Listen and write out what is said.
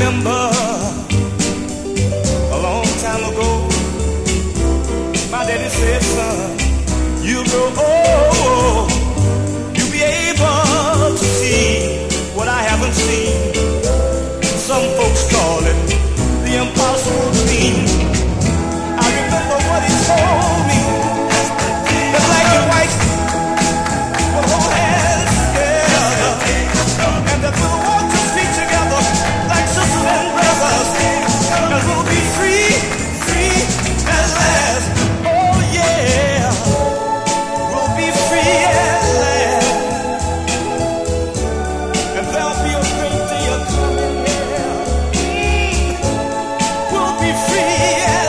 remember a long time ago, my daddy said, son, you grow old, you'll be able to see what I haven't seen. Some folks yeah.